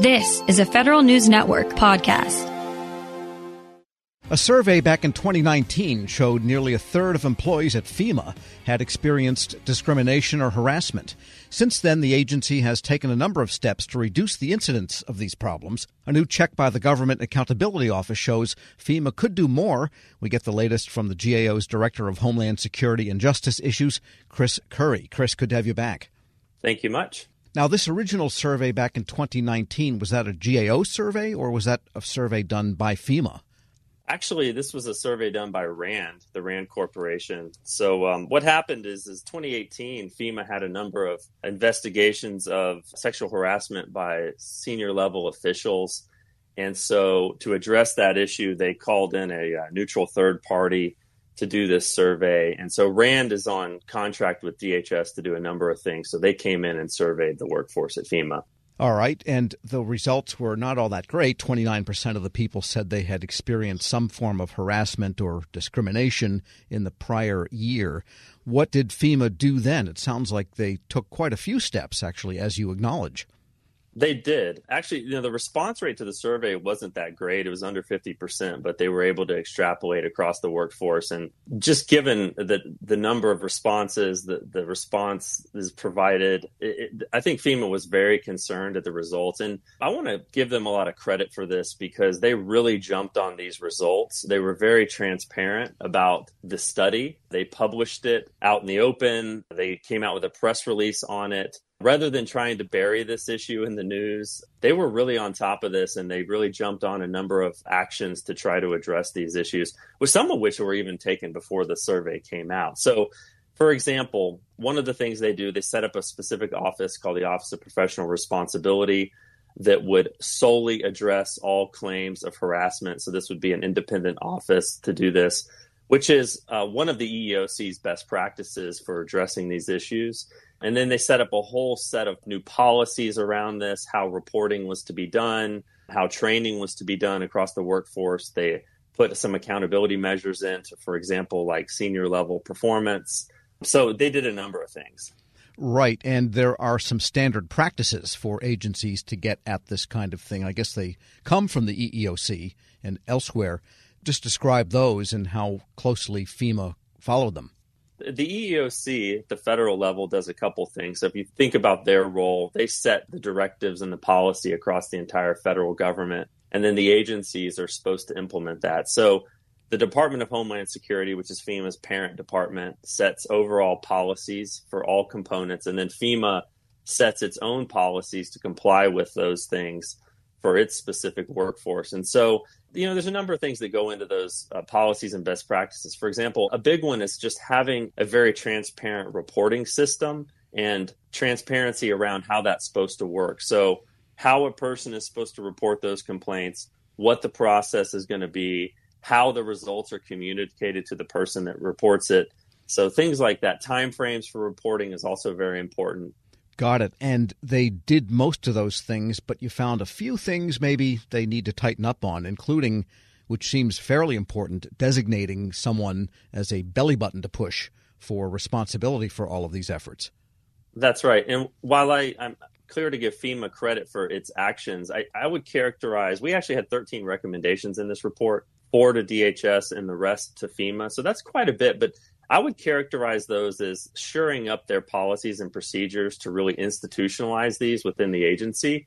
This is a Federal News Network podcast. A survey back in 2019 showed nearly a third of employees at FEMA had experienced discrimination or harassment. Since then, the agency has taken a number of steps to reduce the incidence of these problems. A new check by the Government Accountability Office shows FEMA could do more. We get the latest from the GAO's Director of Homeland Security and Justice Issues, Chris Curry. Chris, good to have you back. Thank you much. Now, this original survey back in 2019, was that a GAO survey or was that a survey done by FEMA? Actually, this was a survey done by RAND, the RAND Corporation. So, um, what happened is, is 2018, FEMA had a number of investigations of sexual harassment by senior level officials. And so, to address that issue, they called in a, a uh, neutral third party to do this survey. And so, RAND is on contract with DHS to do a number of things. So, they came in and surveyed the workforce at FEMA. All right. And the results were not all that great. 29% of the people said they had experienced some form of harassment or discrimination in the prior year. What did FEMA do then? It sounds like they took quite a few steps, actually, as you acknowledge. They did. Actually, you know, the response rate to the survey wasn't that great. It was under 50%, but they were able to extrapolate across the workforce. And just given the, the number of responses, the, the response is provided, it, it, I think FEMA was very concerned at the results. And I want to give them a lot of credit for this because they really jumped on these results. They were very transparent about the study. They published it out in the open. They came out with a press release on it rather than trying to bury this issue in the news, they were really on top of this and they really jumped on a number of actions to try to address these issues, with some of which were even taken before the survey came out. So, for example, one of the things they do, they set up a specific office called the Office of Professional Responsibility that would solely address all claims of harassment. So, this would be an independent office to do this, which is uh, one of the EEOC's best practices for addressing these issues. And then they set up a whole set of new policies around this, how reporting was to be done, how training was to be done across the workforce. They put some accountability measures in, for example, like senior level performance. So they did a number of things. Right. And there are some standard practices for agencies to get at this kind of thing. I guess they come from the EEOC and elsewhere. Just describe those and how closely FEMA followed them the EEOC at the federal level does a couple things. So if you think about their role, they set the directives and the policy across the entire federal government, and then the agencies are supposed to implement that. So the Department of Homeland Security, which is FEMA's parent department, sets overall policies for all components, and then FEMA sets its own policies to comply with those things for its specific workforce. And so you know, there's a number of things that go into those uh, policies and best practices. For example, a big one is just having a very transparent reporting system and transparency around how that's supposed to work. So, how a person is supposed to report those complaints, what the process is going to be, how the results are communicated to the person that reports it. So, things like that. Timeframes for reporting is also very important. Got it. And they did most of those things, but you found a few things maybe they need to tighten up on, including, which seems fairly important, designating someone as a belly button to push for responsibility for all of these efforts. That's right. And while I, I'm clear to give FEMA credit for its actions, I, I would characterize we actually had 13 recommendations in this report, four to DHS and the rest to FEMA. So that's quite a bit. But I would characterize those as shoring up their policies and procedures to really institutionalize these within the agency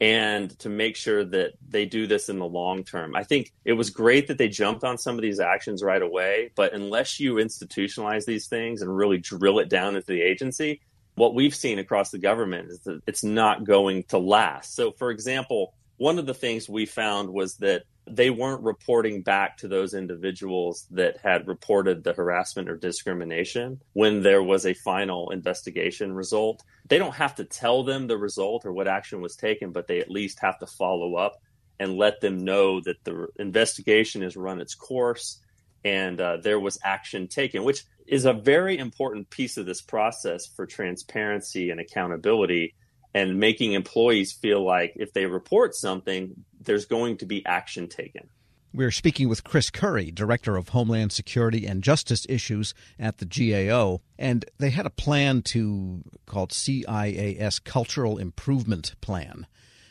and to make sure that they do this in the long term. I think it was great that they jumped on some of these actions right away, but unless you institutionalize these things and really drill it down into the agency, what we've seen across the government is that it's not going to last. So, for example, one of the things we found was that they weren't reporting back to those individuals that had reported the harassment or discrimination when there was a final investigation result. They don't have to tell them the result or what action was taken, but they at least have to follow up and let them know that the investigation has run its course and uh, there was action taken, which is a very important piece of this process for transparency and accountability and making employees feel like if they report something, there's going to be action taken. We're speaking with Chris Curry, Director of Homeland Security and Justice Issues at the GAO, and they had a plan to called CIAS Cultural Improvement Plan.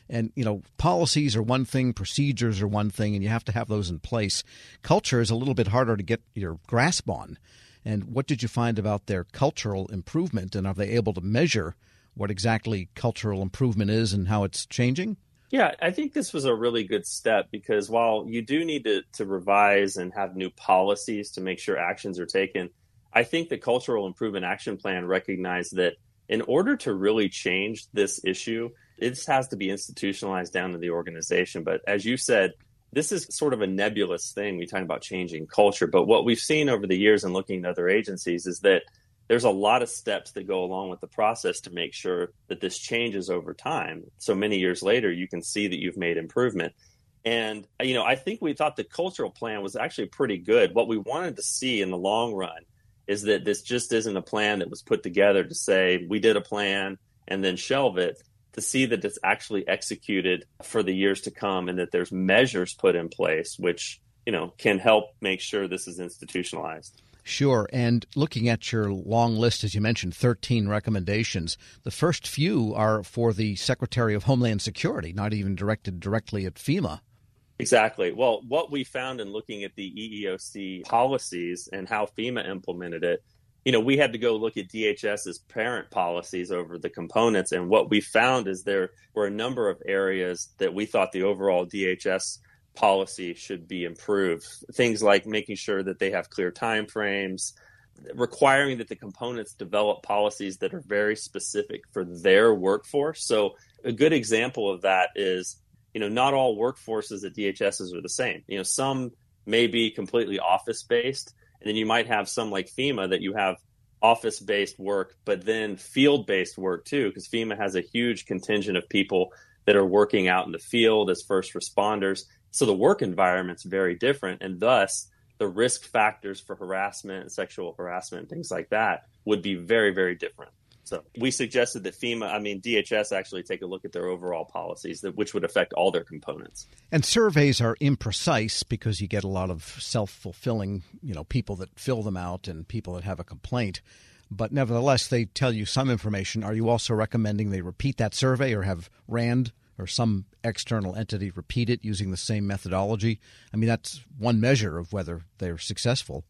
And, you know, policies are one thing, procedures are one thing, and you have to have those in place. Culture is a little bit harder to get your grasp on. And what did you find about their cultural improvement? And are they able to measure what exactly cultural improvement is and how it's changing? Yeah, I think this was a really good step because while you do need to, to revise and have new policies to make sure actions are taken, I think the Cultural Improvement Action Plan recognized that in order to really change this issue, it has to be institutionalized down to the organization. But as you said, this is sort of a nebulous thing. We talk about changing culture, but what we've seen over the years and looking at other agencies is that there's a lot of steps that go along with the process to make sure that this changes over time. So many years later, you can see that you've made improvement. And, you know, I think we thought the cultural plan was actually pretty good. What we wanted to see in the long run is that this just isn't a plan that was put together to say, we did a plan and then shelve it, to see that it's actually executed for the years to come and that there's measures put in place which, you know, can help make sure this is institutionalized. Sure. And looking at your long list, as you mentioned, 13 recommendations, the first few are for the Secretary of Homeland Security, not even directed directly at FEMA. Exactly. Well, what we found in looking at the EEOC policies and how FEMA implemented it, you know, we had to go look at DHS's parent policies over the components. And what we found is there were a number of areas that we thought the overall DHS policy should be improved. Things like making sure that they have clear time frames, requiring that the components develop policies that are very specific for their workforce. So a good example of that is, you know, not all workforces at DHSs are the same. You know, some may be completely office based, and then you might have some like FEMA that you have office based work, but then field based work too, because FEMA has a huge contingent of people that are working out in the field as first responders. So the work environment's very different, and thus the risk factors for harassment, sexual harassment, things like that would be very, very different. So we suggested that FEMA, I mean DHS, actually take a look at their overall policies, that which would affect all their components. And surveys are imprecise because you get a lot of self-fulfilling, you know, people that fill them out and people that have a complaint. But nevertheless, they tell you some information. Are you also recommending they repeat that survey or have RAND or some external entity repeat it using the same methodology. I mean, that's one measure of whether they're successful.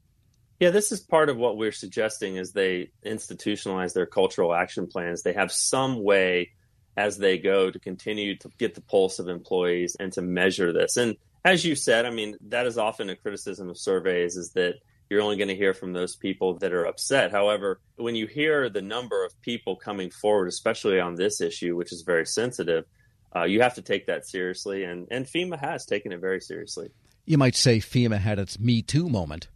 Yeah, this is part of what we're suggesting as they institutionalize their cultural action plans. They have some way as they go to continue to get the pulse of employees and to measure this. And as you said, I mean, that is often a criticism of surveys is that you're only going to hear from those people that are upset. However, when you hear the number of people coming forward, especially on this issue, which is very sensitive, uh, you have to take that seriously, and, and FEMA has taken it very seriously. You might say FEMA had its Me Too moment.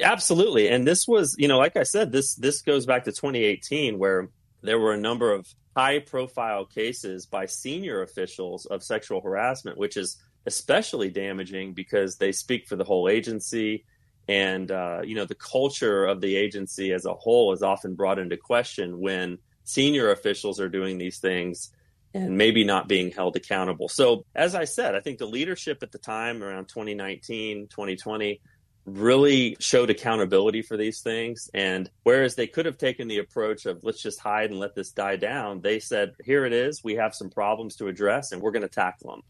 Absolutely, and this was, you know, like I said, this this goes back to 2018, where there were a number of high-profile cases by senior officials of sexual harassment, which is especially damaging because they speak for the whole agency, and uh, you know, the culture of the agency as a whole is often brought into question when senior officials are doing these things and maybe not being held accountable. So, as I said, I think the leadership at the time around 2019, 2020 really showed accountability for these things. And whereas they could have taken the approach of let's just hide and let this die down, they said, here it is. We have some problems to address and we're going to tackle them.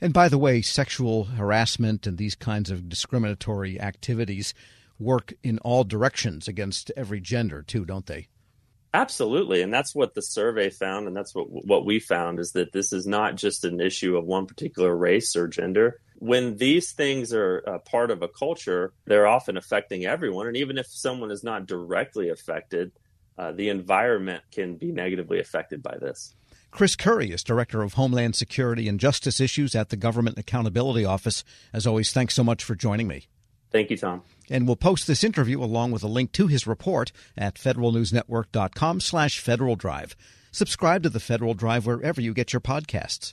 And by the way, sexual harassment and these kinds of discriminatory activities work in all directions against every gender, too, don't they? Absolutely, and that's what the survey found, and that's what what we found is that this is not just an issue of one particular race or gender. When these things are part of a culture, they're often affecting everyone, and even if someone is not directly affected, uh, the environment can be negatively affected by this. Chris Curry is Director of Homeland Security and Justice Issues at the Government Accountability Office. As always, thanks so much for joining me. Thank you, Tom. And we'll post this interview along with a link to his report at federalnewsnetwork.com slash Federal Drive. Subscribe to the Federal Drive wherever you get your podcasts.